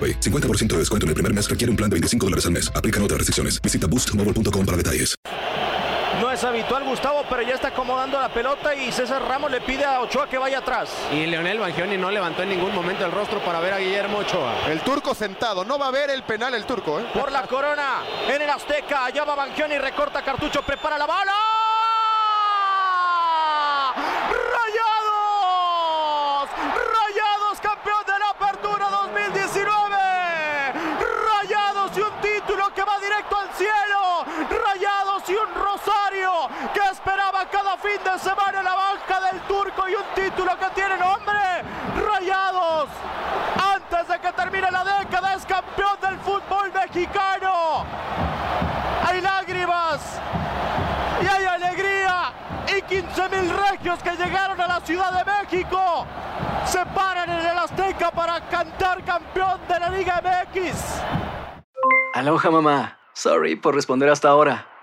AroPay. 50% de descuento en el primer mes requiere un plan de 25 dólares al mes. Aplican otras restricciones. Visita boostmobile.com para detalles. No es habitual Gustavo, pero ya está acomodando la pelota y César Ramos le pide a Ochoa que vaya atrás. Y Leonel Bangioni no levantó en ningún momento el rostro para ver a Guillermo Ochoa. El turco sentado, no va a ver el penal el turco. ¿eh? Por la corona, en el Azteca, allá va Bangioni, recorta cartucho, prepara la bala. ¡Rayados! ¡Rayados, campeón de la apertura 2019! ¡Rayados y un título que va directo al cielo! ¡Rayados y un rosario que esperaba cada fin de semana la banca del turco y un título que tiene nombre! ¡Rayados! Antes de que termine la década es campeón del fútbol mexicano. Hay lágrimas y hay alegría y 15 mil regios que llegaron a la Ciudad de México se paran en el Azteca para cantar campeón de la Liga MX. Aloha mamá. Sorry por responder hasta ahora.